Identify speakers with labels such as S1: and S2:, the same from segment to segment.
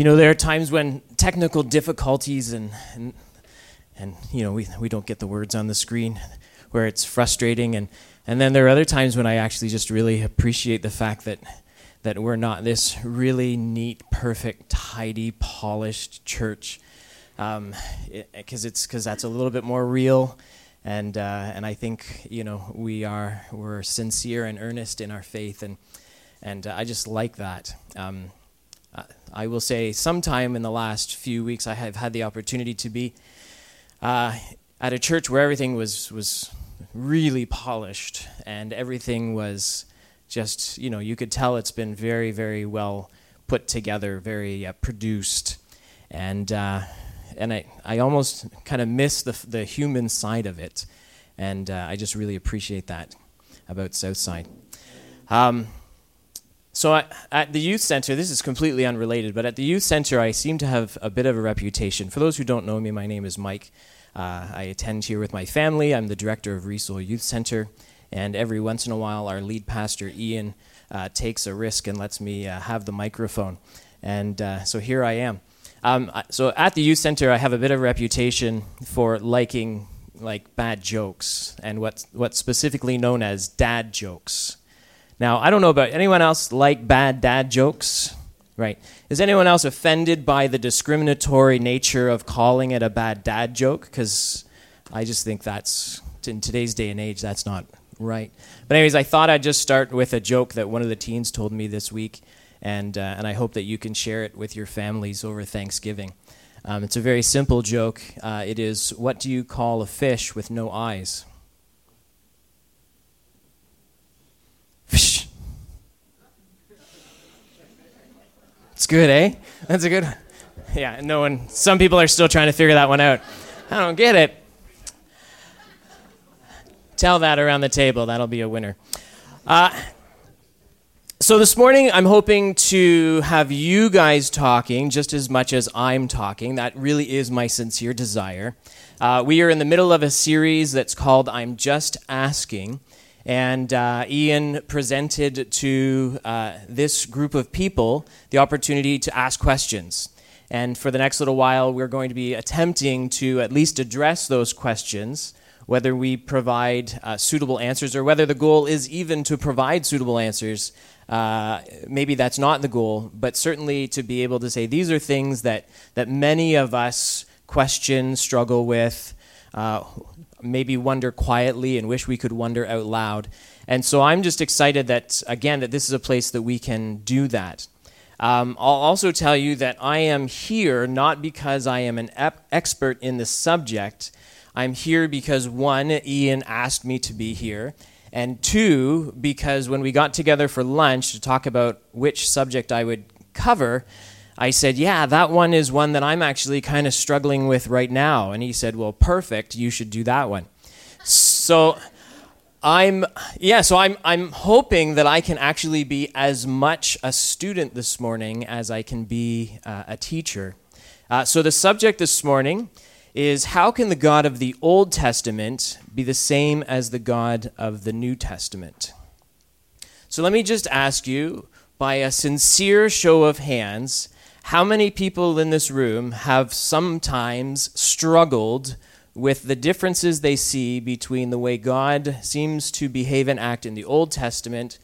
S1: you know, there are times when technical difficulties and, and, and you know, we, we don't get the words on the screen where it's frustrating. And, and then there are other times when I actually just really appreciate the fact that, that we're not this really neat, perfect, tidy, polished church. Because um, it, it's because that's a little bit more real and uh, and I think you know we are we're sincere and earnest in our faith, and and uh, I just like that. Um, I will say, sometime in the last few weeks, I have had the opportunity to be uh, at a church where everything was was really polished and everything was just you know you could tell it's been very very well put together, very uh, produced, and uh, and I, I almost kind of miss the, the human side of it. And uh, I just really appreciate that about Southside. Um, so I, at the youth center, this is completely unrelated, but at the youth center, I seem to have a bit of a reputation. For those who don't know me, my name is Mike. Uh, I attend here with my family. I'm the director of Riesel Youth Center, and every once in a while, our lead pastor Ian uh, takes a risk and lets me uh, have the microphone. And uh, so here I am. Um, so at the youth center, I have a bit of a reputation for liking like bad jokes and what's what's specifically known as dad jokes. Now, I don't know about anyone else like bad dad jokes, right? Is anyone else offended by the discriminatory nature of calling it a bad dad joke? Because I just think that's in today's day and age, that's not right. But anyways, I thought I'd just start with a joke that one of the teens told me this week and uh, and I hope that you can share it with your families over Thanksgiving. Um, it's a very simple joke. Uh, it is, what do you call a fish with no eyes? It's good, eh? That's a good. One. Yeah, no one. Some people are still trying to figure that one out. I don't get it. Tell that around the table. That'll be a winner. Uh, so, this morning, I'm hoping to have you guys talking just as much as I'm talking. That really is my sincere desire. Uh, we are in the middle of a series that's called I'm Just Asking. And uh, Ian presented to uh, this group of people the opportunity to ask questions. And for the next little while, we're going to be attempting to at least address those questions, whether we provide uh, suitable answers or whether the goal is even to provide suitable answers uh, maybe that's not the goal, but certainly to be able to say these are things that, that many of us question, struggle with, uh, maybe wonder quietly and wish we could wonder out loud. And so I'm just excited that, again, that this is a place that we can do that. Um, I'll also tell you that I am here not because I am an ep- expert in the subject. I'm here because one, Ian asked me to be here, and two, because when we got together for lunch to talk about which subject I would cover, I said, Yeah, that one is one that I'm actually kind of struggling with right now. And he said, Well, perfect, you should do that one. So I'm yeah, so I'm I'm hoping that I can actually be as much a student this morning as I can be uh, a teacher. Uh, so the subject this morning is how can the God of the Old Testament be the same as the God of the New Testament? So let me just ask you, by a sincere show of hands, how many people in this room have sometimes struggled with the differences they see between the way God seems to behave and act in the Old Testament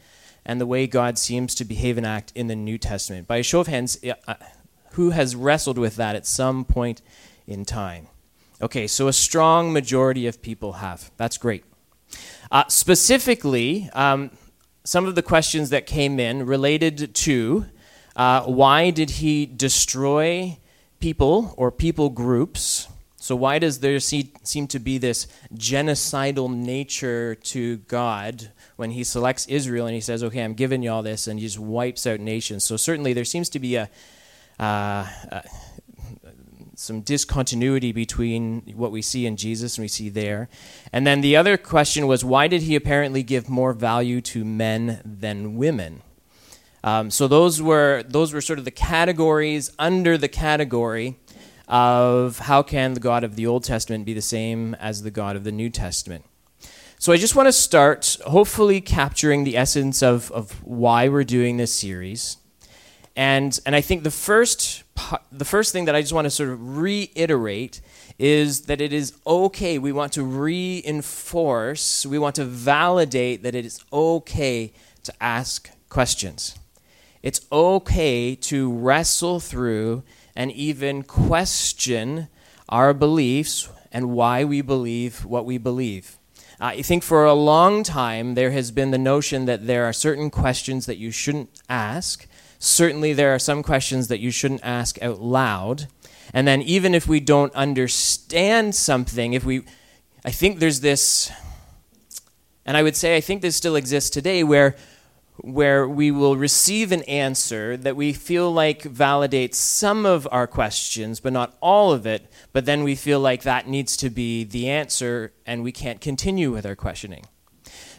S1: and the way God seems to behave and act in the New Testament? By a show of hands, uh, who has wrestled with that at some point in time? Okay, so a strong majority of people have. That's great. Uh, specifically, um, some of the questions that came in related to uh, why did he destroy people or people groups? So, why does there see, seem to be this genocidal nature to God when he selects Israel and he says, okay, I'm giving you all this, and he just wipes out nations? So, certainly there seems to be a, uh, some discontinuity between what we see in Jesus and we see there. And then the other question was why did he apparently give more value to men than women? Um, so those were those were sort of the categories under the category of how can the God of the Old Testament be the same as the God of the New Testament. So I just want to start, hopefully capturing the essence of, of why we're doing this series. And, and I think the first the first thing that I just want to sort of reiterate is that it is okay. We want to reinforce, we want to validate that it is okay to ask questions. It's okay to wrestle through and even question our beliefs and why we believe what we believe. I think for a long time there has been the notion that there are certain questions that you shouldn't ask. Certainly, there are some questions that you shouldn't ask out loud. And then, even if we don't understand something, if we, I think there's this, and I would say I think this still exists today, where where we will receive an answer that we feel like validates some of our questions, but not all of it, but then we feel like that needs to be the answer and we can't continue with our questioning.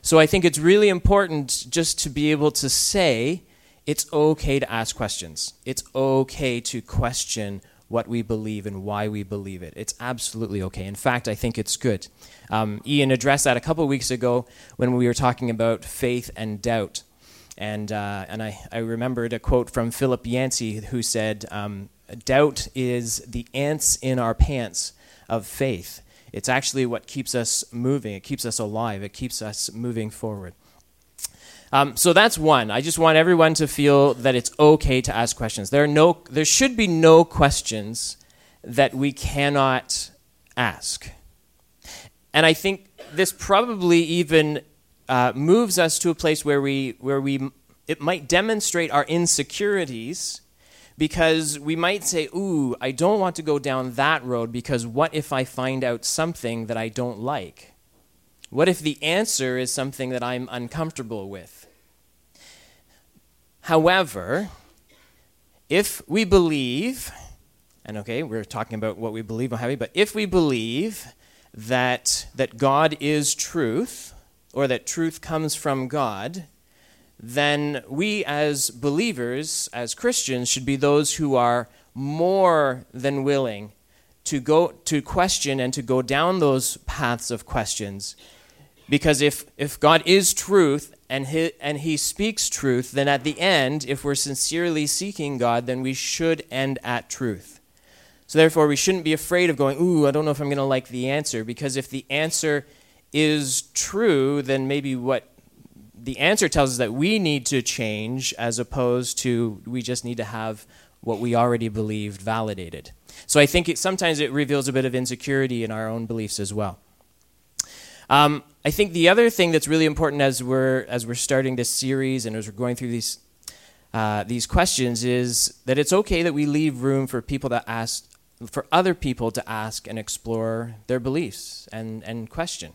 S1: So I think it's really important just to be able to say it's okay to ask questions. It's okay to question what we believe and why we believe it. It's absolutely okay. In fact, I think it's good. Um, Ian addressed that a couple weeks ago when we were talking about faith and doubt. And, uh, and I, I remembered a quote from Philip Yancey who said, um, Doubt is the ants in our pants of faith. It's actually what keeps us moving, it keeps us alive, it keeps us moving forward. Um, so that's one. I just want everyone to feel that it's okay to ask questions. There, are no, there should be no questions that we cannot ask. And I think this probably even uh, moves us to a place where we, where we, it might demonstrate our insecurities because we might say, Ooh, I don't want to go down that road because what if I find out something that I don't like? What if the answer is something that I'm uncomfortable with? However, if we believe, and okay, we're talking about what we believe heavy, but if we believe that, that God is truth, or that truth comes from God, then we as believers, as Christians, should be those who are more than willing to go to question and to go down those paths of questions. Because if, if God is truth and he, and he speaks truth, then at the end, if we're sincerely seeking God, then we should end at truth. So therefore, we shouldn't be afraid of going, ooh, I don't know if I'm going to like the answer, because if the answer is true, then maybe what the answer tells us that we need to change as opposed to we just need to have what we already believed validated. So I think it, sometimes it reveals a bit of insecurity in our own beliefs as well. Um, I think the other thing that's really important as we're as we're starting this series and as we're going through these uh, these questions is that it's okay that we leave room for people to ask for other people to ask and explore their beliefs and, and question.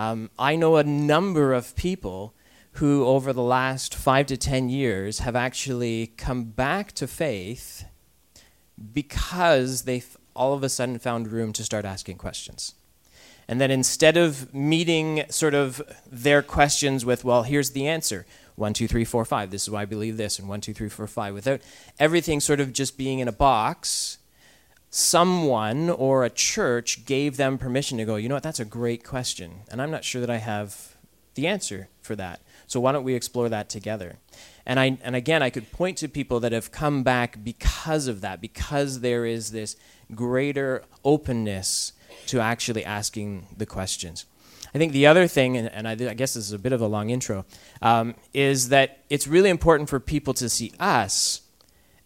S1: Um, I know a number of people who, over the last five to ten years, have actually come back to faith because they all of a sudden found room to start asking questions. And then instead of meeting sort of their questions with, well, here's the answer one, two, three, four, five, this is why I believe this, and one, two, three, four, five, without everything sort of just being in a box, someone or a church gave them permission to go, you know what, that's a great question. And I'm not sure that I have the answer for that. So why don't we explore that together? And, I, and again, I could point to people that have come back because of that, because there is this greater openness to actually asking the questions. I think the other thing, and, and I, I, guess this is a bit of a long intro, um, is that it's really important for people to see us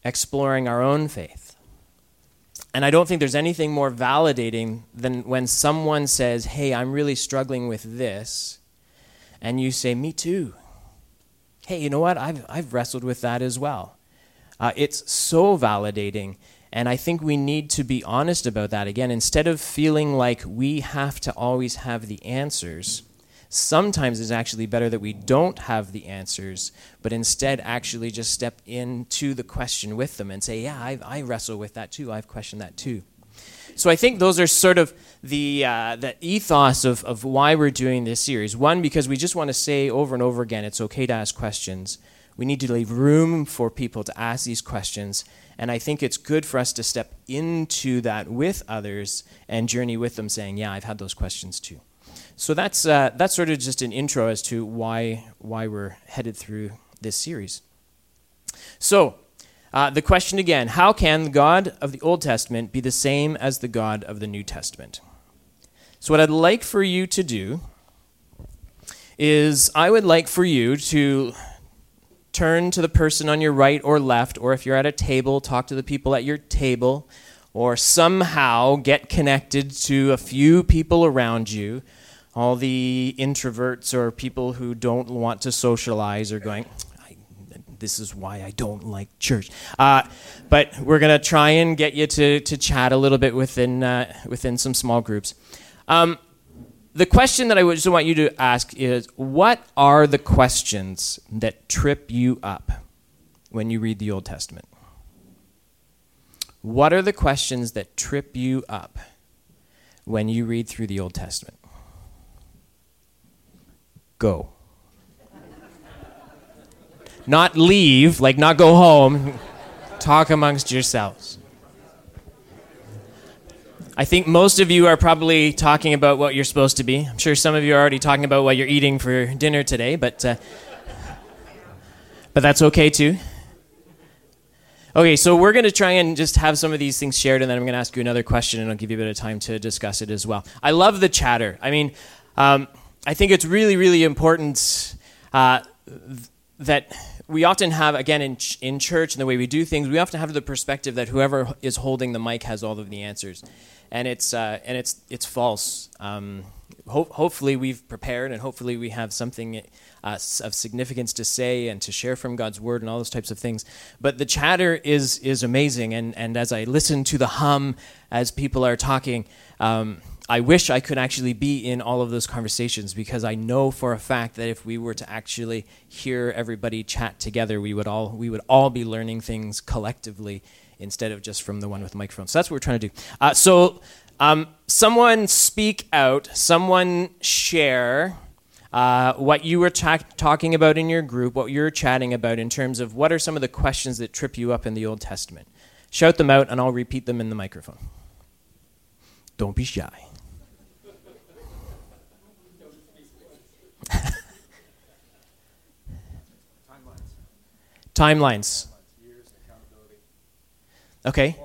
S1: exploring our own faith and I don't think there's anything more validating than when someone says, Hey, I'm really struggling with this. And you say, Me too. Hey, you know what? I've, I've wrestled with that as well. Uh, it's so validating. And I think we need to be honest about that again. Instead of feeling like we have to always have the answers, sometimes it's actually better that we don't have the answers, but instead actually just step into the question with them and say, Yeah, I, I wrestle with that too. I've questioned that too. So I think those are sort of the, uh, the ethos of, of why we're doing this series. One, because we just want to say over and over again it's okay to ask questions. We need to leave room for people to ask these questions. And I think it's good for us to step into that with others and journey with them, saying, Yeah, I've had those questions too. So that's uh, that's sort of just an intro as to why why we're headed through this series. So Uh, the question again How can the God of the Old Testament be the same as the God of the New Testament? So, what I'd like for you to do is I would like for you to turn to the person on your right or left, or if you're at a table, talk to the people at your table, or somehow get connected to a few people around you. All the introverts or people who don't want to socialize are going, this is why I don't like church. Uh, but we're going to try and get you to, to chat a little bit within, uh, within some small groups. Um, the question that I just want you to ask is what are the questions that trip you up when you read the Old Testament? What are the questions that trip you up when you read through the Old Testament? Go. not leave, like not go home. Talk amongst yourselves. I think most of you are probably talking about what you're supposed to be. I'm sure some of you are already talking about what you're eating for dinner today, but uh, but that's okay too. Okay, so we're going to try and just have some of these things shared, and then I'm going to ask you another question, and I'll give you a bit of time to discuss it as well. I love the chatter. I mean, um, I think it's really, really important uh, that we often have, again, in, ch- in church and the way we do things, we often have the perspective that whoever is holding the mic has all of the answers and it's uh, and it's it's false. Um, ho- hopefully, we've prepared, and hopefully, we have something uh, of significance to say and to share from God's word and all those types of things. But the chatter is is amazing, and and as I listen to the hum as people are talking. Um, I wish I could actually be in all of those conversations because I know for a fact that if we were to actually hear everybody chat together, we would all we would all be learning things collectively instead of just from the one with the microphone. So that's what we're trying to do. Uh, so um, someone speak out, someone share uh, what you were ta- talking about in your group, what you're chatting about in terms of what are some of the questions that trip you up in the Old Testament. Shout them out, and I'll repeat them in the microphone. Don't be shy. Timelines. Okay.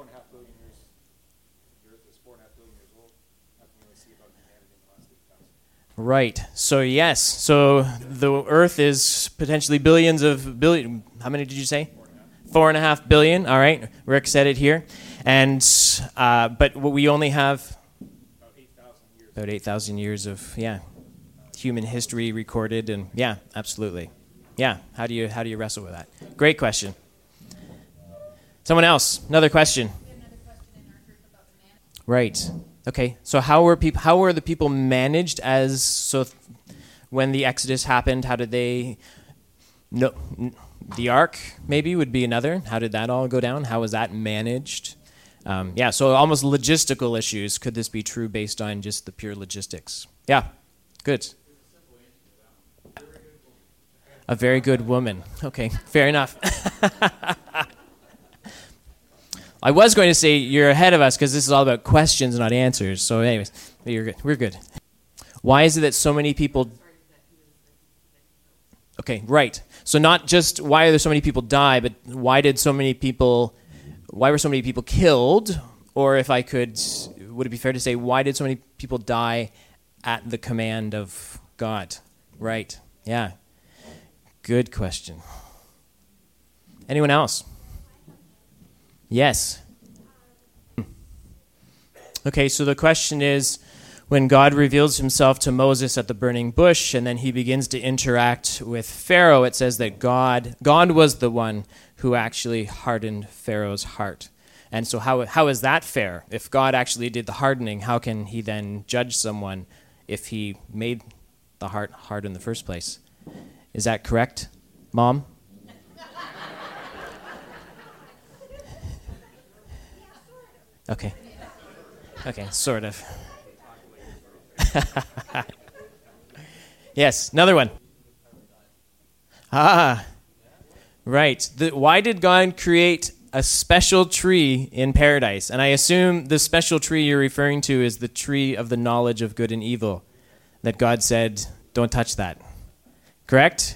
S1: Right. So yes. So the Earth is potentially billions of billion. How many did you say? Four and a half billion. All right. Rick said it here, and uh, but we only have about eight thousand years of yeah human history recorded, and yeah, absolutely. Yeah. How do you how do you wrestle with that? Great question. Someone else, another question. Right. Okay. So how were people? How were the people managed as so? Th- when the Exodus happened, how did they? No, the ark maybe would be another. How did that all go down? How was that managed? Um, yeah. So almost logistical issues. Could this be true based on just the pure logistics? Yeah. Good. A very good woman. Okay. Fair enough. I was going to say you're ahead of us because this is all about questions, not answers. So, anyways, you're good. We're good. Why is it that so many people? Okay, right. So not just why are there so many people die, but why did so many people? Why were so many people killed? Or if I could, would it be fair to say why did so many people die at the command of God? Right. Yeah. Good question. Anyone else? Yes. Okay, so the question is when God reveals himself to Moses at the burning bush and then he begins to interact with Pharaoh, it says that God God was the one who actually hardened Pharaoh's heart. And so how how is that fair? If God actually did the hardening, how can he then judge someone if he made the heart hard in the first place? Is that correct, mom? Okay. Okay, sort of. yes, another one. Ah, right. The, why did God create a special tree in paradise? And I assume the special tree you're referring to is the tree of the knowledge of good and evil that God said, don't touch that. Correct?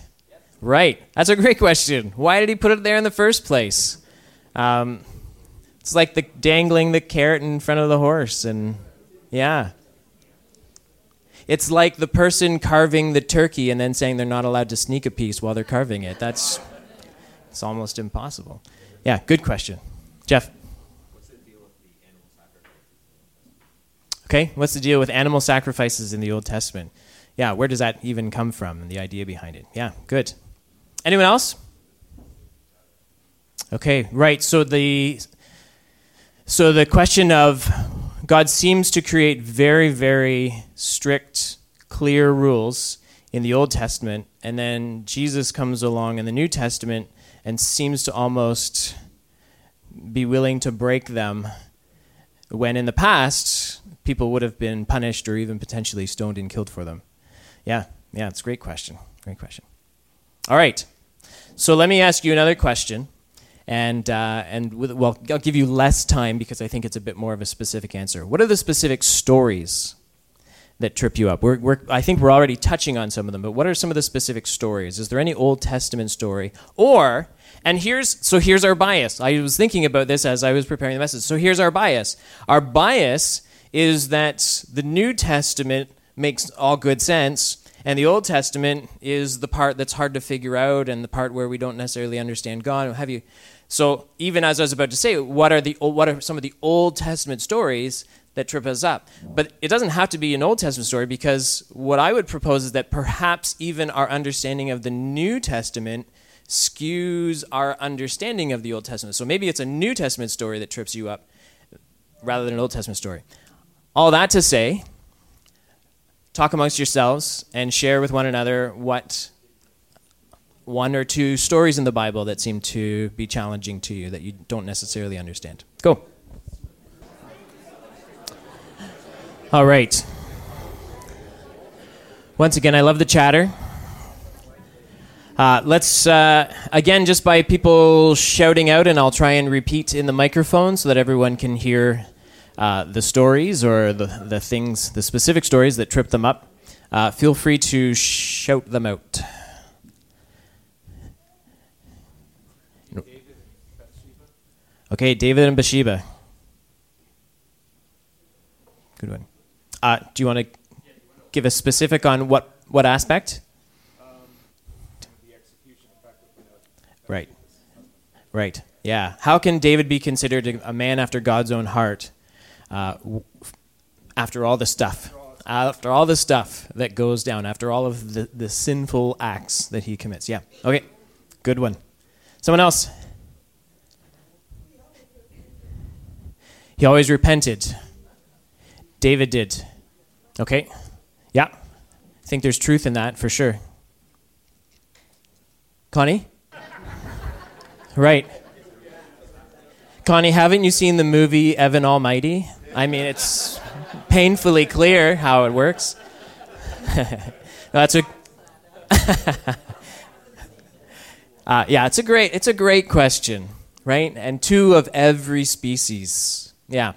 S1: Right. That's a great question. Why did he put it there in the first place? Um, it's like the dangling the carrot in front of the horse, and yeah. It's like the person carving the turkey and then saying they're not allowed to sneak a piece while they're carving it. That's it's almost impossible. Yeah, good question. Jeff. Okay, what's the deal with animal sacrifices in the Old Testament? Yeah, where does that even come from and the idea behind it? Yeah, good. Anyone else? Okay, right. So the so the question of God seems to create very very strict clear rules in the Old Testament and then Jesus comes along in the New Testament and seems to almost be willing to break them when in the past people would have been punished or even potentially stoned and killed for them. Yeah, yeah, it's a great question. Great question. All right. So let me ask you another question. And, uh, and with, well, I'll give you less time because I think it's a bit more of a specific answer. What are the specific stories that trip you up? We're, we're, I think we're already touching on some of them, but what are some of the specific stories? Is there any Old Testament story? Or, and here's, so here's our bias. I was thinking about this as I was preparing the message. So here's our bias. Our bias is that the New Testament makes all good sense, and the Old Testament is the part that's hard to figure out and the part where we don't necessarily understand God. Have you? So even as I was about to say, what are the what are some of the Old Testament stories that trip us up? But it doesn't have to be an Old Testament story because what I would propose is that perhaps even our understanding of the New Testament skews our understanding of the Old Testament. So maybe it's a New Testament story that trips you up rather than an Old Testament story. All that to say, talk amongst yourselves and share with one another what one or two stories in the Bible that seem to be challenging to you that you don't necessarily understand. Go. All right. Once again, I love the chatter. Uh, let's, uh, again, just by people shouting out, and I'll try and repeat in the microphone so that everyone can hear uh, the stories or the, the things, the specific stories that trip them up, uh, feel free to shout them out. Okay, David and Bathsheba. Good one. Uh, do you want to give a specific on what, what aspect? Right. Right. Yeah. How can David be considered a man after God's own heart uh, after all the stuff, after all the stuff that goes down, after all of the, the sinful acts that he commits. Yeah. Okay. Good one. Someone else. He always repented. David did. Okay. Yeah. I think there's truth in that for sure. Connie? Right. Connie, haven't you seen the movie Evan Almighty? I mean, it's painfully clear how it works. That's a. uh, yeah, it's a great it's a great question, right? And two of every species. Yeah.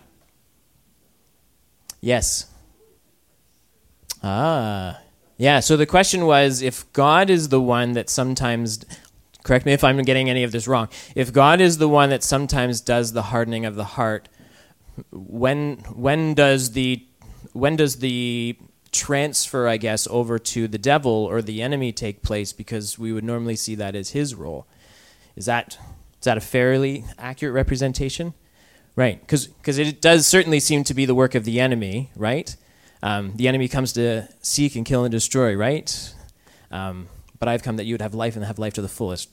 S1: Yes. Ah. Yeah, so the question was if God is the one that sometimes correct me if I'm getting any of this wrong. If God is the one that sometimes does the hardening of the heart, when when does the when does the transfer, I guess, over to the devil or the enemy take place? Because we would normally see that as his role. Is that is that a fairly accurate representation? Right, because it does certainly seem to be the work of the enemy, right? Um, the enemy comes to seek and kill and destroy, right? Um, but I've come that you would have life and have life to the fullest.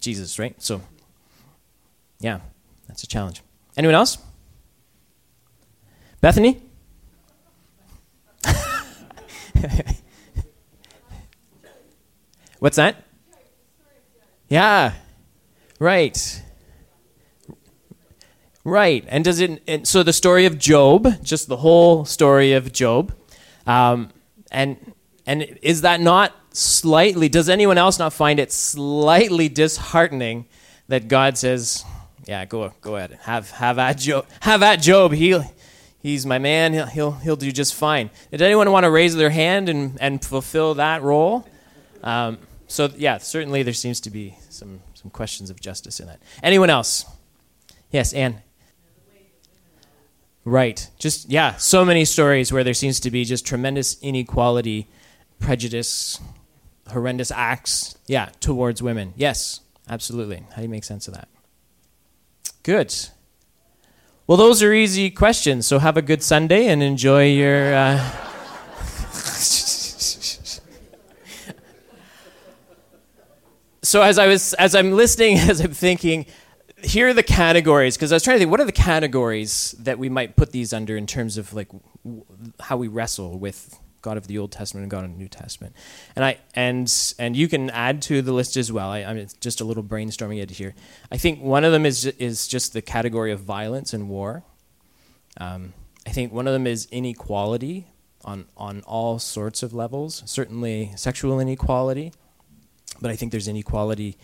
S1: Jesus, right? So, yeah, that's a challenge. Anyone else? Bethany? What's that? Yeah. Right. Right. And does it and so the story of Job, just the whole story of Job. Um, and and is that not slightly does anyone else not find it slightly disheartening that God says, yeah, go go ahead. Have have at Job. Have at Job. He he's my man. He'll, he'll, he'll do just fine. Did anyone want to raise their hand and, and fulfill that role? Um, so, yeah, certainly there seems to be some, some questions of justice in that. Anyone else? Yes, Anne. Right. Just, yeah, so many stories where there seems to be just tremendous inequality, prejudice, horrendous acts, yeah, towards women. Yes, absolutely. How do you make sense of that? Good. Well, those are easy questions. So have a good Sunday and enjoy your. Uh... so as I was, as I'm listening, as I'm thinking, here are the categories because I was trying to think what are the categories that we might put these under in terms of like w- how we wrestle with God of the Old Testament and God of the New Testament, and I and and you can add to the list as well. I, mean, just a little brainstorming it here. I think one of them is is just the category of violence and war. Um, I think one of them is inequality on on all sorts of levels. Certainly sexual inequality, but I think there's inequality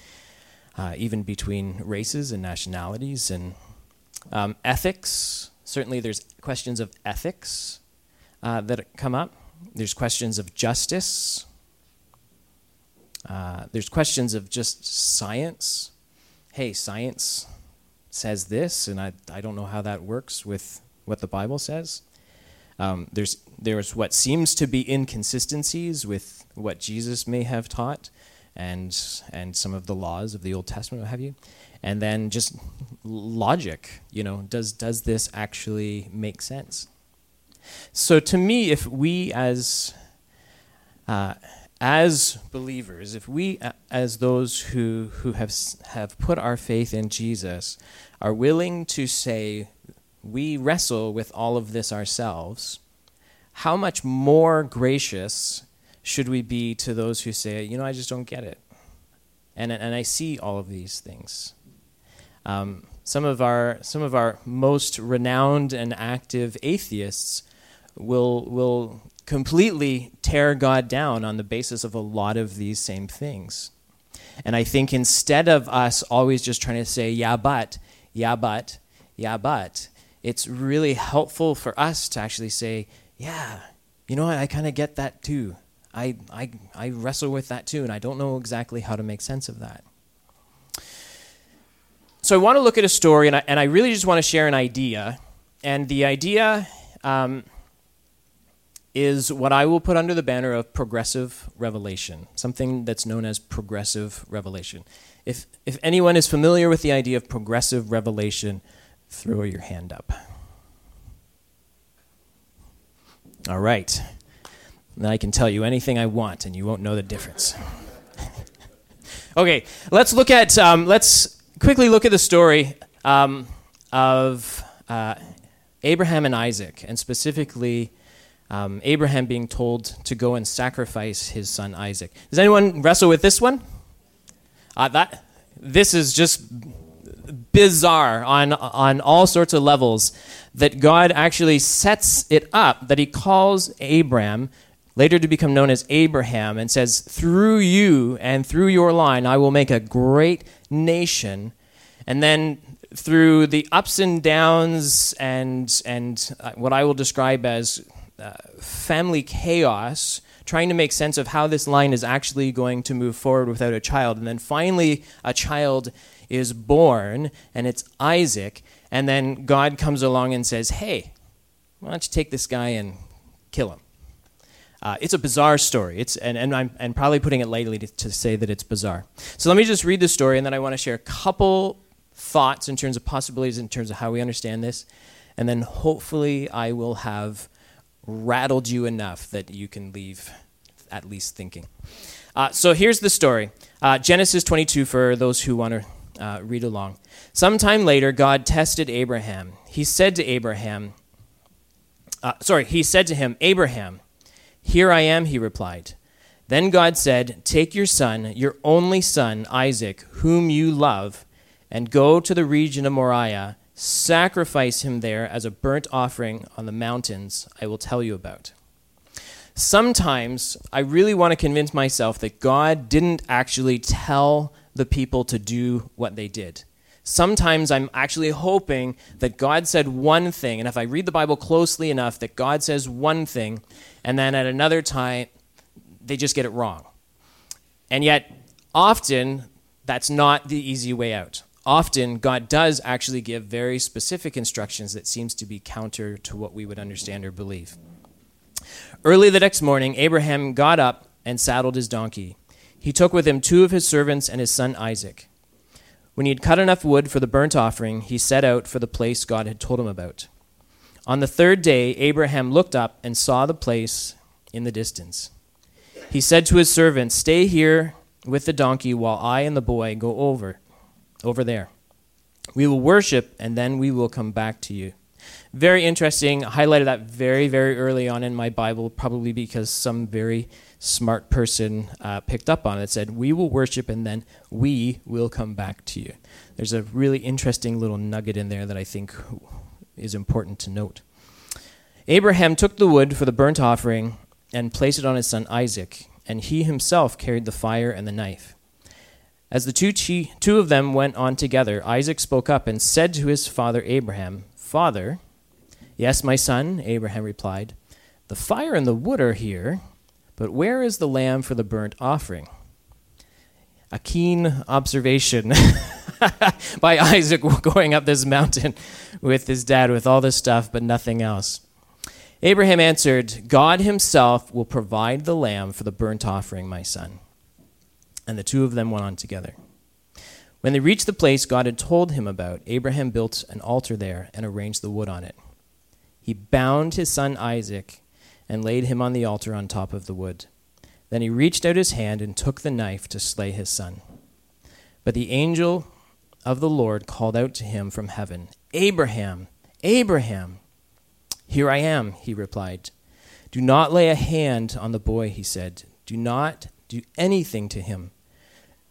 S1: uh, even between races and nationalities and um, ethics. Certainly, there's questions of ethics uh, that come up. There's questions of justice. Uh, there's questions of just science. Hey, science says this, and I, I don't know how that works with what the Bible says. Um, there's there's what seems to be inconsistencies with what Jesus may have taught and and some of the laws of the Old Testament, what have you, and then just logic. You know, does does this actually make sense? So to me, if we as uh, as believers, if we as those who who have have put our faith in Jesus are willing to say we wrestle with all of this ourselves, how much more gracious should we be to those who say, you know, I just don't get it? And, and I see all of these things. Um, some, of our, some of our most renowned and active atheists will, will completely tear God down on the basis of a lot of these same things. And I think instead of us always just trying to say, yeah, but, yeah, but, yeah, but, it's really helpful for us to actually say, yeah, you know what, I kind of get that too. I, I, I wrestle with that too, and I don't know exactly how to make sense of that. So I want to look at a story, and I, and I really just want to share an idea. And the idea um, is what I will put under the banner of progressive revelation, something that's known as progressive revelation. If, if anyone is familiar with the idea of progressive revelation, throw your hand up. All right then I can tell you anything I want and you won't know the difference. okay, let's look at, um, let's quickly look at the story um, of uh, Abraham and Isaac, and specifically um, Abraham being told to go and sacrifice his son Isaac. Does anyone wrestle with this one? Uh, that, this is just bizarre on, on all sorts of levels that God actually sets it up, that he calls Abram later to become known as Abraham, and says, Through you and through your line, I will make a great nation. And then through the ups and downs and, and uh, what I will describe as family chaos, trying to make sense of how this line is actually going to move forward without a child. And then finally, a child is born, and it's Isaac. And then God comes along and says, Hey, why don't you take this guy and kill him? Uh, it's a bizarre story. It's, and, and I'm and probably putting it lightly to, to say that it's bizarre. So let me just read the story, and then I want to share a couple thoughts in terms of possibilities, in terms of how we understand this. And then hopefully I will have rattled you enough that you can leave at least thinking. Uh, so here's the story uh, Genesis 22 for those who want to uh, read along. Sometime later, God tested Abraham. He said to Abraham, uh, sorry, he said to him, Abraham, here I am, he replied. Then God said, Take your son, your only son, Isaac, whom you love, and go to the region of Moriah. Sacrifice him there as a burnt offering on the mountains I will tell you about. Sometimes I really want to convince myself that God didn't actually tell the people to do what they did. Sometimes I'm actually hoping that God said one thing, and if I read the Bible closely enough, that God says one thing, and then at another time, they just get it wrong. And yet, often, that's not the easy way out. Often God does actually give very specific instructions that seems to be counter to what we would understand or believe. Early the next morning, Abraham got up and saddled his donkey. He took with him two of his servants and his son Isaac. When he had cut enough wood for the burnt offering, he set out for the place God had told him about. On the third day, Abraham looked up and saw the place in the distance. He said to his servants, Stay here with the donkey while I and the boy go over, over there. We will worship, and then we will come back to you. Very interesting. I highlighted that very, very early on in my Bible, probably because some very smart person uh, picked up on it. it. Said, We will worship, and then we will come back to you. There's a really interesting little nugget in there that I think is important to note. Abraham took the wood for the burnt offering and placed it on his son Isaac, and he himself carried the fire and the knife. As the two, chi- two of them went on together, Isaac spoke up and said to his father Abraham, Father, yes, my son, Abraham replied, the fire and the wood are here, but where is the lamb for the burnt offering? A keen observation by Isaac going up this mountain with his dad with all this stuff, but nothing else. Abraham answered, God himself will provide the lamb for the burnt offering, my son. And the two of them went on together. When they reached the place God had told him about, Abraham built an altar there and arranged the wood on it. He bound his son Isaac and laid him on the altar on top of the wood. Then he reached out his hand and took the knife to slay his son. But the angel of the Lord called out to him from heaven, Abraham, Abraham. Here I am, he replied. Do not lay a hand on the boy, he said. Do not do anything to him.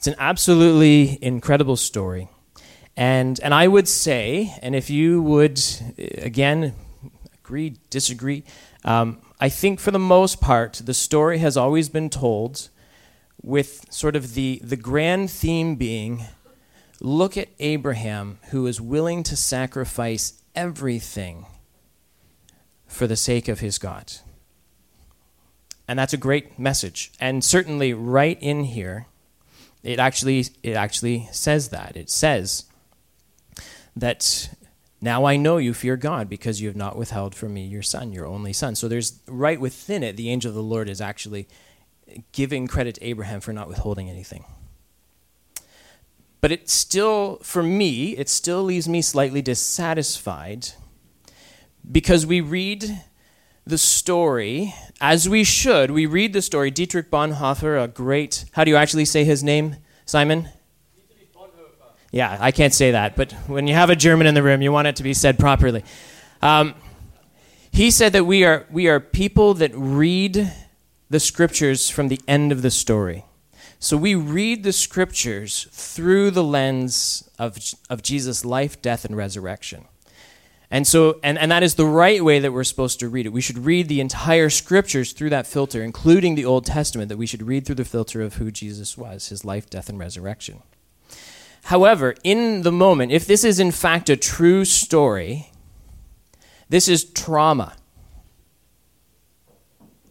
S1: It's an absolutely incredible story. And, and I would say, and if you would, again, agree, disagree, um, I think for the most part, the story has always been told with sort of the, the grand theme being look at Abraham, who is willing to sacrifice everything for the sake of his God. And that's a great message. And certainly right in here, it actually it actually says that. It says that now I know you fear God because you have not withheld from me your son, your only son. So there's right within it, the angel of the Lord is actually giving credit to Abraham for not withholding anything. But it still, for me, it still leaves me slightly dissatisfied because we read the story as we should. We read the story. Dietrich Bonhoeffer, a great, how do you actually say his name, Simon? Yeah, I can't say that, but when you have a German in the room, you want it to be said properly. Um, he said that we are, we are people that read the scriptures from the end of the story. So we read the scriptures through the lens of, of Jesus' life, death, and resurrection. And so, and, and that is the right way that we're supposed to read it. We should read the entire scriptures through that filter, including the Old Testament, that we should read through the filter of who Jesus was, his life, death, and resurrection. However, in the moment, if this is in fact a true story, this is trauma.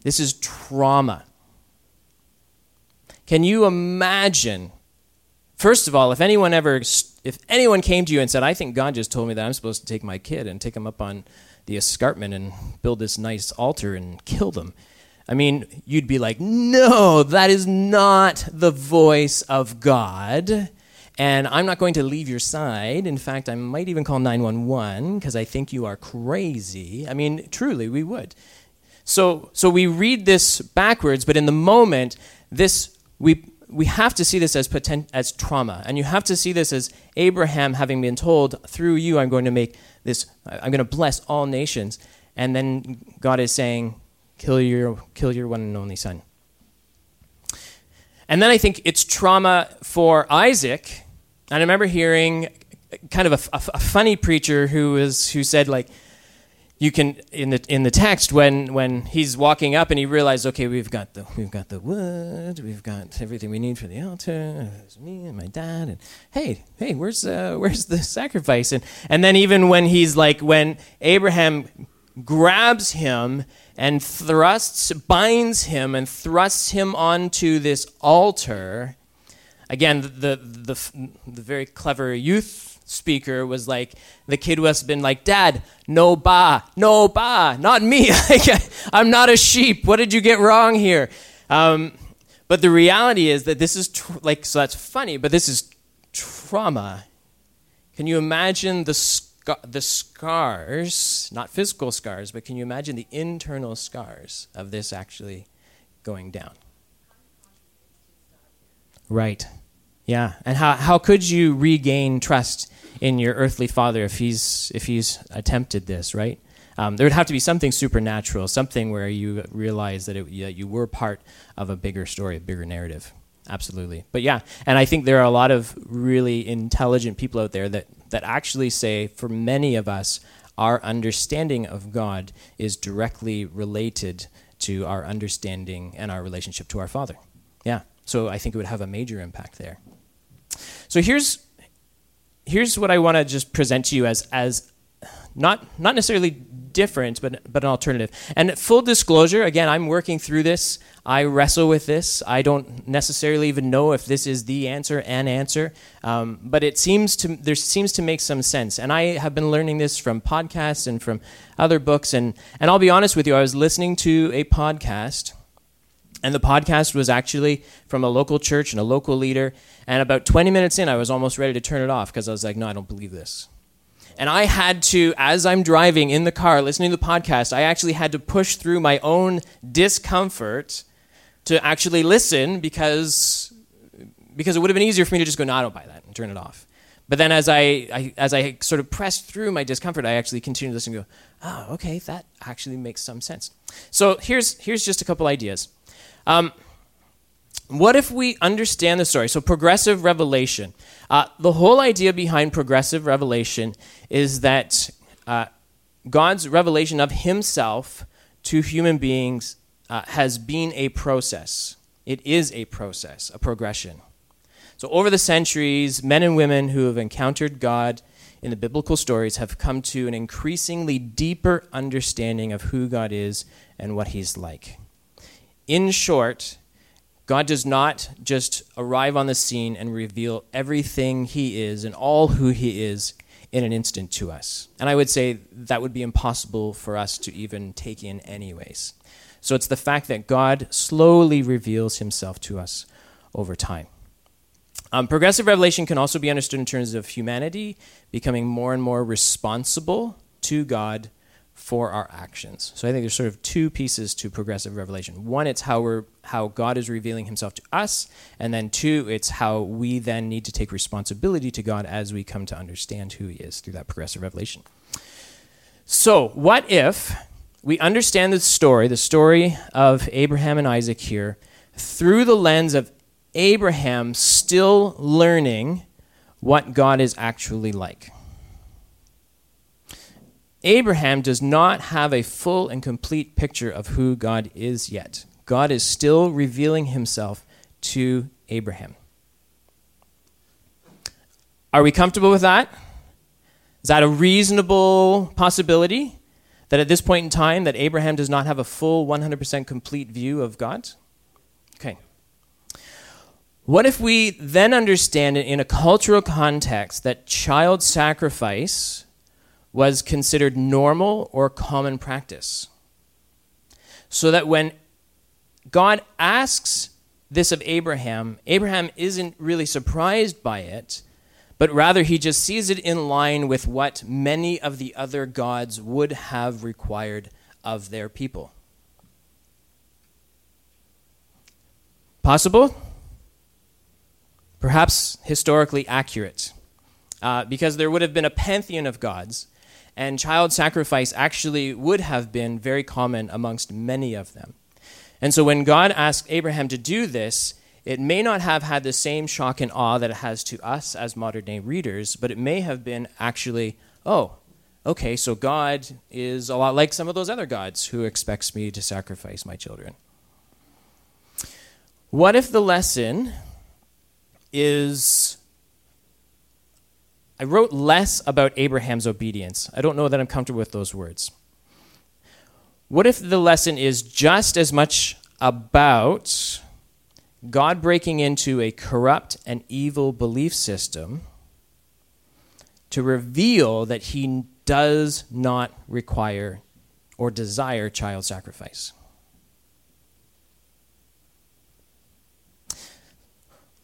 S1: This is trauma. Can you imagine? First of all, if anyone ever if anyone came to you and said, I think God just told me that I'm supposed to take my kid and take him up on the escarpment and build this nice altar and kill them, I mean, you'd be like, no, that is not the voice of God. And I'm not going to leave your side. In fact, I might even call 911 because I think you are crazy. I mean, truly, we would. So, so we read this backwards, but in the moment, this we we have to see this as potent, as trauma, and you have to see this as Abraham having been told, "Through you, I'm going to make this. I'm going to bless all nations." And then God is saying, "Kill your kill your one and only son." And then I think it's trauma for Isaac. And I remember hearing kind of a, a, a funny preacher who was who said like you can in the in the text when when he's walking up and he realizes okay we've got the we've got the wood we've got everything we need for the altar it's me and my dad and hey hey where's uh, where's the sacrifice? And and then even when he's like when Abraham grabs him and thrusts binds him and thrusts him onto this altar again the the, the, the very clever youth speaker was like the kid who has been like dad no ba no ba not me. I'm not a sheep. What did you get wrong here? Um, but the reality is that this is tr- like so that's funny but this is trauma. Can you imagine the sc- the scars not physical scars but can you imagine the internal scars of this actually going down? Right yeah and how, how could you regain trust in your earthly father if he's if he's attempted this, right? Um, there would have to be something supernatural, something where you realize that, it, yeah, you were part of a bigger story, a bigger narrative. Absolutely. But yeah, and I think there are a lot of really intelligent people out there that, that actually say, for many of us, our understanding of God is directly related to our understanding and our relationship to our Father. Yeah. So I think it would have a major impact there. So here's here's what I want to just present to you as as not not necessarily different, but but an alternative. And full disclosure, again, I'm working through this. I wrestle with this. I don't necessarily even know if this is the answer, and answer, um, but it seems to there seems to make some sense. And I have been learning this from podcasts and from other books. And and I'll be honest with you, I was listening to a podcast and the podcast was actually from a local church and a local leader. And about 20 minutes in, I was almost ready to turn it off because I was like, no, I don't believe this. And I had to, as I'm driving in the car listening to the podcast, I actually had to push through my own discomfort to actually listen because, because it would have been easier for me to just go, no, I don't buy that and turn it off. But then as I, I, as I sort of pressed through my discomfort, I actually continued to listen and go, oh, okay, that actually makes some sense. So here's, here's just a couple ideas. Um, what if we understand the story? So, progressive revelation. Uh, the whole idea behind progressive revelation is that uh, God's revelation of Himself to human beings uh, has been a process. It is a process, a progression. So, over the centuries, men and women who have encountered God in the biblical stories have come to an increasingly deeper understanding of who God is and what He's like. In short, God does not just arrive on the scene and reveal everything He is and all who He is in an instant to us. And I would say that would be impossible for us to even take in, anyways. So it's the fact that God slowly reveals Himself to us over time. Um, progressive revelation can also be understood in terms of humanity becoming more and more responsible to God for our actions. So I think there's sort of two pieces to progressive revelation. One, it's how we're how God is revealing himself to us, and then two, it's how we then need to take responsibility to God as we come to understand who he is through that progressive revelation. So, what if we understand the story, the story of Abraham and Isaac here, through the lens of Abraham still learning what God is actually like? Abraham does not have a full and complete picture of who God is yet. God is still revealing himself to Abraham. Are we comfortable with that? Is that a reasonable possibility? That at this point in time that Abraham does not have a full 100% complete view of God? Okay. What if we then understand in a cultural context that child sacrifice was considered normal or common practice. So that when God asks this of Abraham, Abraham isn't really surprised by it, but rather he just sees it in line with what many of the other gods would have required of their people. Possible? Perhaps historically accurate. Uh, because there would have been a pantheon of gods and child sacrifice actually would have been very common amongst many of them. And so when God asked Abraham to do this, it may not have had the same shock and awe that it has to us as modern day readers, but it may have been actually, oh, okay, so God is a lot like some of those other gods who expects me to sacrifice my children. What if the lesson is I wrote less about Abraham's obedience. I don't know that I'm comfortable with those words. What if the lesson is just as much about God breaking into a corrupt and evil belief system to reveal that he does not require or desire child sacrifice?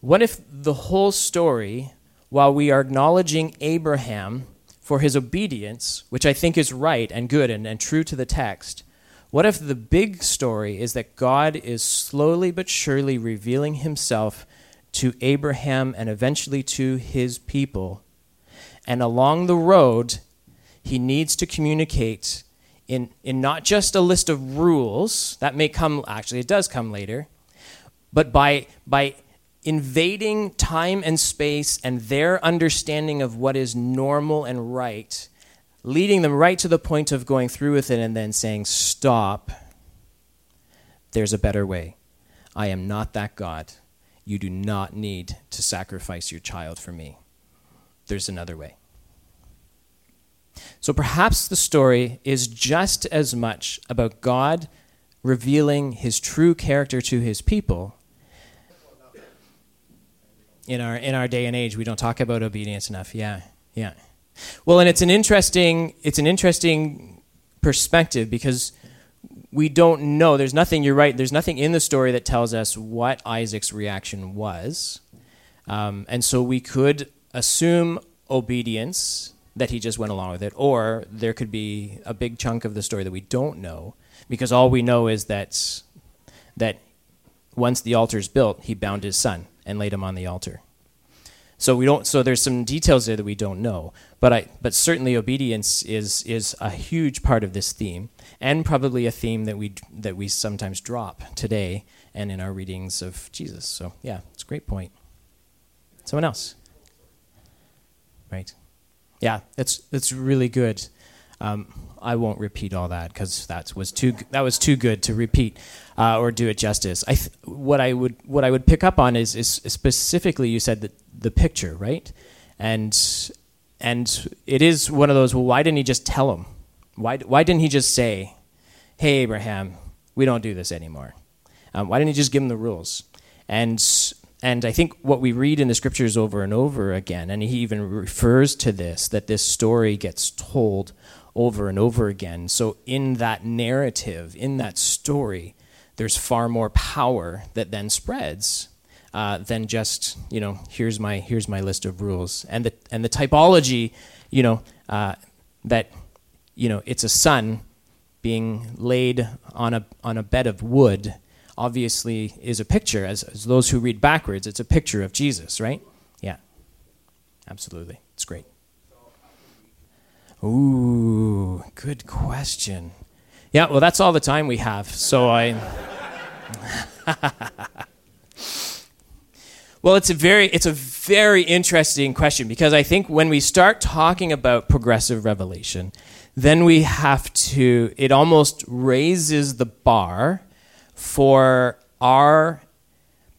S1: What if the whole story while we are acknowledging Abraham for his obedience, which I think is right and good and, and true to the text, what if the big story is that God is slowly but surely revealing himself to Abraham and eventually to his people? And along the road, he needs to communicate in, in not just a list of rules, that may come, actually, it does come later, but by, by invading time and space and their understanding of what is normal and right, leading them right to the point of going through with it and then saying, Stop, there's a better way. I am not that God. You do not need to sacrifice your child for me. There's another way. So perhaps the story is just as much about God revealing his true character to his people in our in our day and age we don't talk about obedience enough. Yeah yeah. Well and it's an interesting it's an interesting perspective because we don't know. There's nothing you're right there's nothing in the story that tells us what isaac's reaction was. Um, and so we could assume obedience that he just went along with it or there could be a big chunk of the story that we don't know because all we know is that that once the altar is built he bound his son and laid him on the altar. So we don't. So there's some details there that we don't know. But I. But certainly obedience is is a huge part of this theme, and probably a theme that we that we sometimes drop today and in our readings of Jesus. So yeah, it's a great point. Someone else. Right. Yeah, it's it's really good. Um, I won't repeat all that because that was too that was too good to repeat uh, or do it justice. I th- what I would what I would pick up on is, is specifically you said that the picture right, and and it is one of those. Well, why didn't he just tell him? Why why didn't he just say, "Hey Abraham, we don't do this anymore"? Um, why didn't he just give him the rules? And and I think what we read in the scriptures over and over again, and he even refers to this, that this story gets told over and over again. So, in that narrative, in that story, there's far more power that then spreads uh, than just you know here's my here's my list of rules. And the and the typology you know uh, that you know it's a son being laid on a on a bed of wood obviously is a picture as, as those who read backwards it's a picture of Jesus right? Yeah. Absolutely. It's great Ooh, good question. Yeah, well, that's all the time we have. So I. well, it's a very it's a very interesting question because I think when we start talking about progressive revelation, then we have to it almost raises the bar for our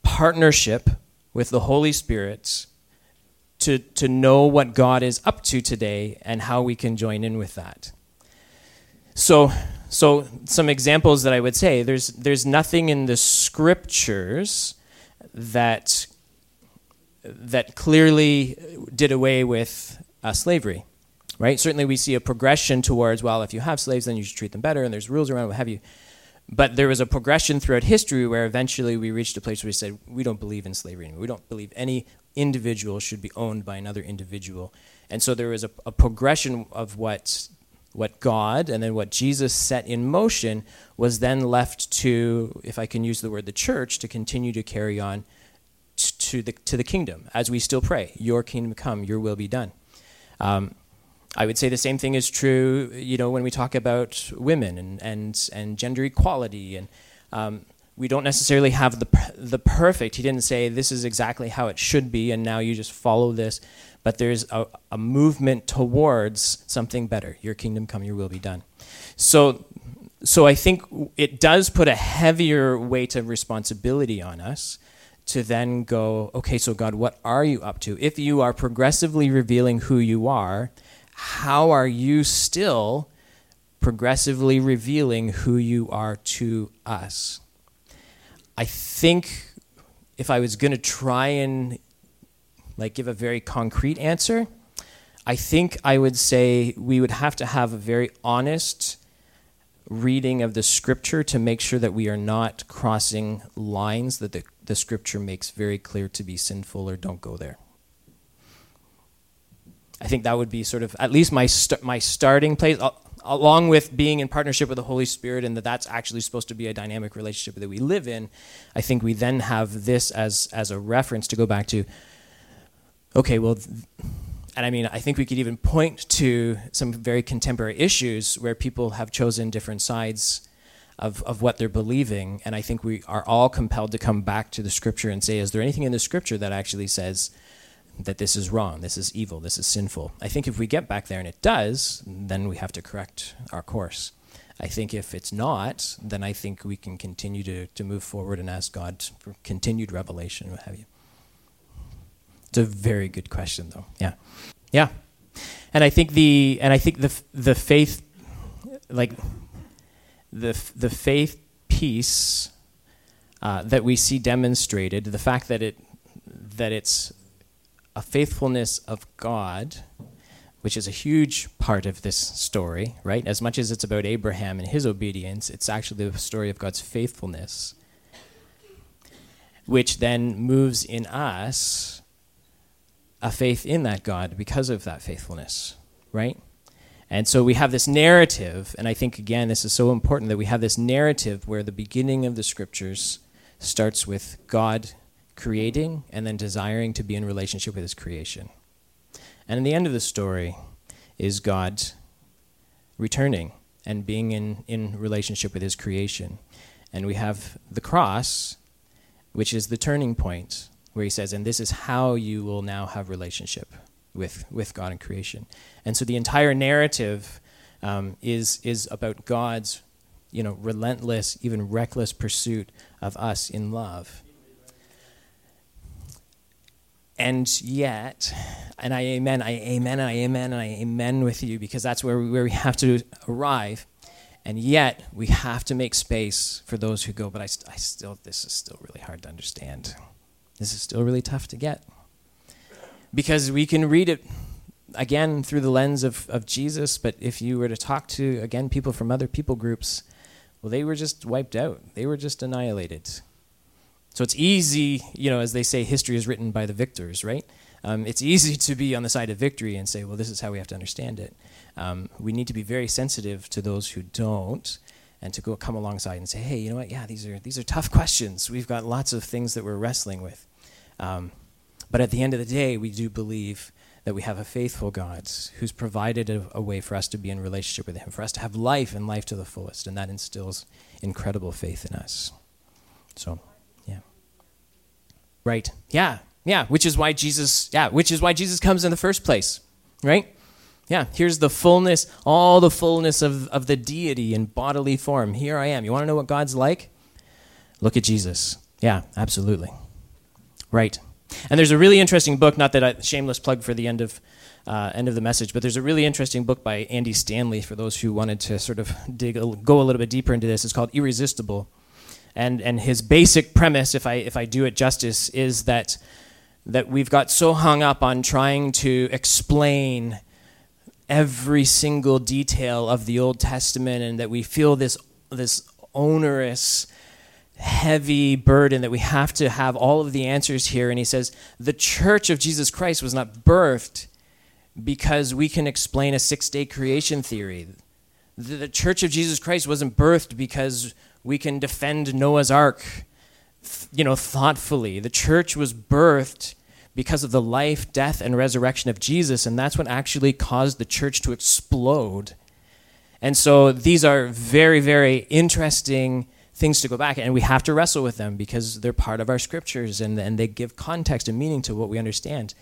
S1: partnership with the Holy Spirit to, to know what God is up to today and how we can join in with that. So, so some examples that I would say there's, there's nothing in the scriptures that, that clearly did away with uh, slavery, right? Certainly we see a progression towards, well, if you have slaves, then you should treat them better, and there's rules around what have you. But there was a progression throughout history where eventually we reached a place where we said, we don't believe in slavery anymore. We don't believe any individual should be owned by another individual. And so there was a, a progression of what what God and then what Jesus set in motion was then left to, if I can use the word, the church to continue to carry on to the to the kingdom as we still pray, Your kingdom come, Your will be done. Um, I would say the same thing is true, you know, when we talk about women and and, and gender equality and um, we don't necessarily have the, the perfect. He didn't say, this is exactly how it should be, and now you just follow this. But there's a, a movement towards something better. Your kingdom come, your will be done. So, so I think it does put a heavier weight of responsibility on us to then go, okay, so God, what are you up to? If you are progressively revealing who you are, how are you still progressively revealing who you are to us? I think if I was going to try and like give a very concrete answer, I think I would say we would have to have a very honest reading of the scripture to make sure that we are not crossing lines that the, the scripture makes very clear to be sinful or don't go there. I think that would be sort of at least my st- my starting place along with being in partnership with the Holy Spirit and that that's actually supposed to be a dynamic relationship that we live in, I think we then have this as as a reference to go back to. Okay, well, and I mean, I think we could even point to some very contemporary issues where people have chosen different sides of, of what they're believing. And I think we are all compelled to come back to the scripture and say, is there anything in the scripture that actually says that this is wrong, this is evil, this is sinful. I think if we get back there and it does, then we have to correct our course. I think if it's not, then I think we can continue to, to move forward and ask God for continued revelation, what have you. It's a very good question, though. Yeah, yeah, and I think the and I think the the faith, like the the faith piece uh, that we see demonstrated, the fact that it that it's a faithfulness of God, which is a huge part of this story, right? As much as it's about Abraham and his obedience, it's actually the story of God's faithfulness, which then moves in us a faith in that God because of that faithfulness, right? And so we have this narrative, and I think, again, this is so important that we have this narrative where the beginning of the scriptures starts with God creating and then desiring to be in relationship with his creation. And in the end of the story is God returning and being in, in relationship with his creation. And we have the cross, which is the turning point, where he says, and this is how you will now have relationship with, with God and creation. And so the entire narrative um, is, is about God's you know, relentless, even reckless pursuit of us in love. And yet, and I amen, I amen, and I amen, and I amen with you because that's where we, where we have to arrive. And yet, we have to make space for those who go, but I, I still, this is still really hard to understand. This is still really tough to get. Because we can read it again through the lens of, of Jesus, but if you were to talk to, again, people from other people groups, well, they were just wiped out. They were just annihilated. So it's easy, you know, as they say, history is written by the victors, right? Um, it's easy to be on the side of victory and say, well, this is how we have to understand it. Um, we need to be very sensitive to those who don't and to go come alongside and say, hey, you know what? Yeah, these are, these are tough questions. We've got lots of things that we're wrestling with. Um, but at the end of the day, we do believe that we have a faithful God who's provided a, a, way for us to be in relationship with Him, for us to have life and life to the fullest, and that instills incredible faith in us. So. Right. Yeah. Yeah. Which is why Jesus, yeah, which is why Jesus comes in the first place. Right? Yeah. Here's the fullness, all the fullness of, of the deity in bodily form. Here I am. You want to know what God's like? Look at Jesus. Yeah, absolutely. Right. And there's a really interesting book, not that I, shameless plug for the end of uh, end of the message, but there's a really interesting book by Andy Stanley for those who wanted to sort of dig a, go a little bit deeper into this. It's called Irresistible and and his basic premise, if I if I do it justice, is that that we've got so hung up on trying to explain every single detail of the Old Testament, and that we feel this this onerous heavy burden that we have to have all of the answers here. And he says, the church of Jesus Christ was not birthed because we can explain a six day creation theory. The, church of Jesus Christ wasn't birthed because we can defend Noah's Ark, you know, thoughtfully. The church was birthed because of the life, death, and resurrection of Jesus, and that's what actually caused the church to explode. And so these are very, very interesting things to go back and we have to wrestle with them because they're part of our scriptures and, and they give context and meaning to what we understand.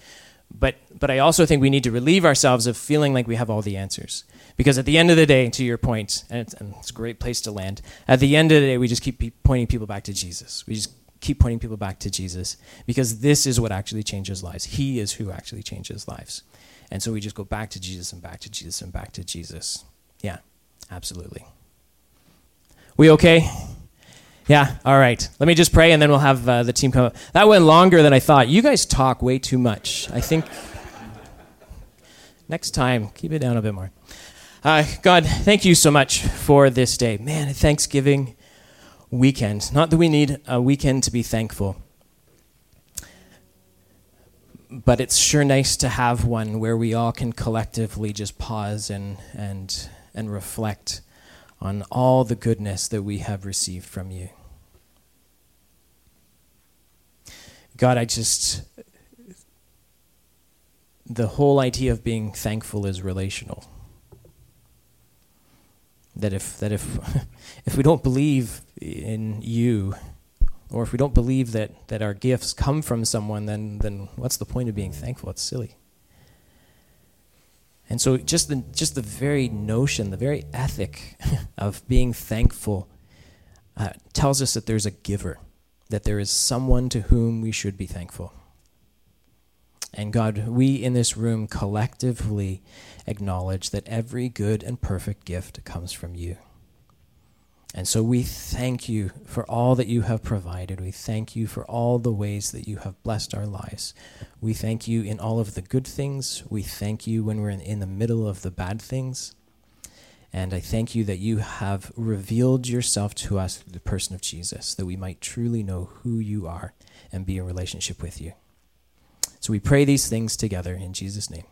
S1: But, but I also think we need to relieve ourselves of feeling like we have all the answers. Because at the end of the day, to your point, and it's, and it's a great place to land, at the end of the day, we just keep pointing people back to Jesus. We just keep pointing people back to Jesus because this is what actually changes lives. He is who actually changes lives. And so we just go back to Jesus and back to Jesus and back to Jesus. Yeah, absolutely. We okay? Yeah, all right. Let me just pray and then we'll have uh, the team come up. That went longer than I thought. You guys talk way too much. I think next time, keep it down a bit more. Uh, God, thank you so much for this day. Man, Thanksgiving weekend. Not that we need a weekend to be thankful, but it's sure nice to have one where we all can collectively just pause and, and, and reflect on all the goodness that we have received from you. God, I just. The whole idea of being thankful is relational. That if, that if, if we don't believe in you, or if we don't believe that, that our gifts come from someone, then, then what's the point of being thankful? It's silly. And so just the just the very notion, the very ethic of being thankful uh, tells us that there's a giver, that there is someone to whom we should be thankful. And God, we in this room collectively acknowledge that every good and perfect gift comes from you. And so we thank you for all that you have provided. We thank you for all the ways that you have blessed our lives. We thank you in all of the good things. We thank you when we're in, the middle of the bad things. And I thank you that you have revealed yourself to us through the person of Jesus, that we might truly know who you are and be in relationship with you. So we pray these things together in Jesus' name.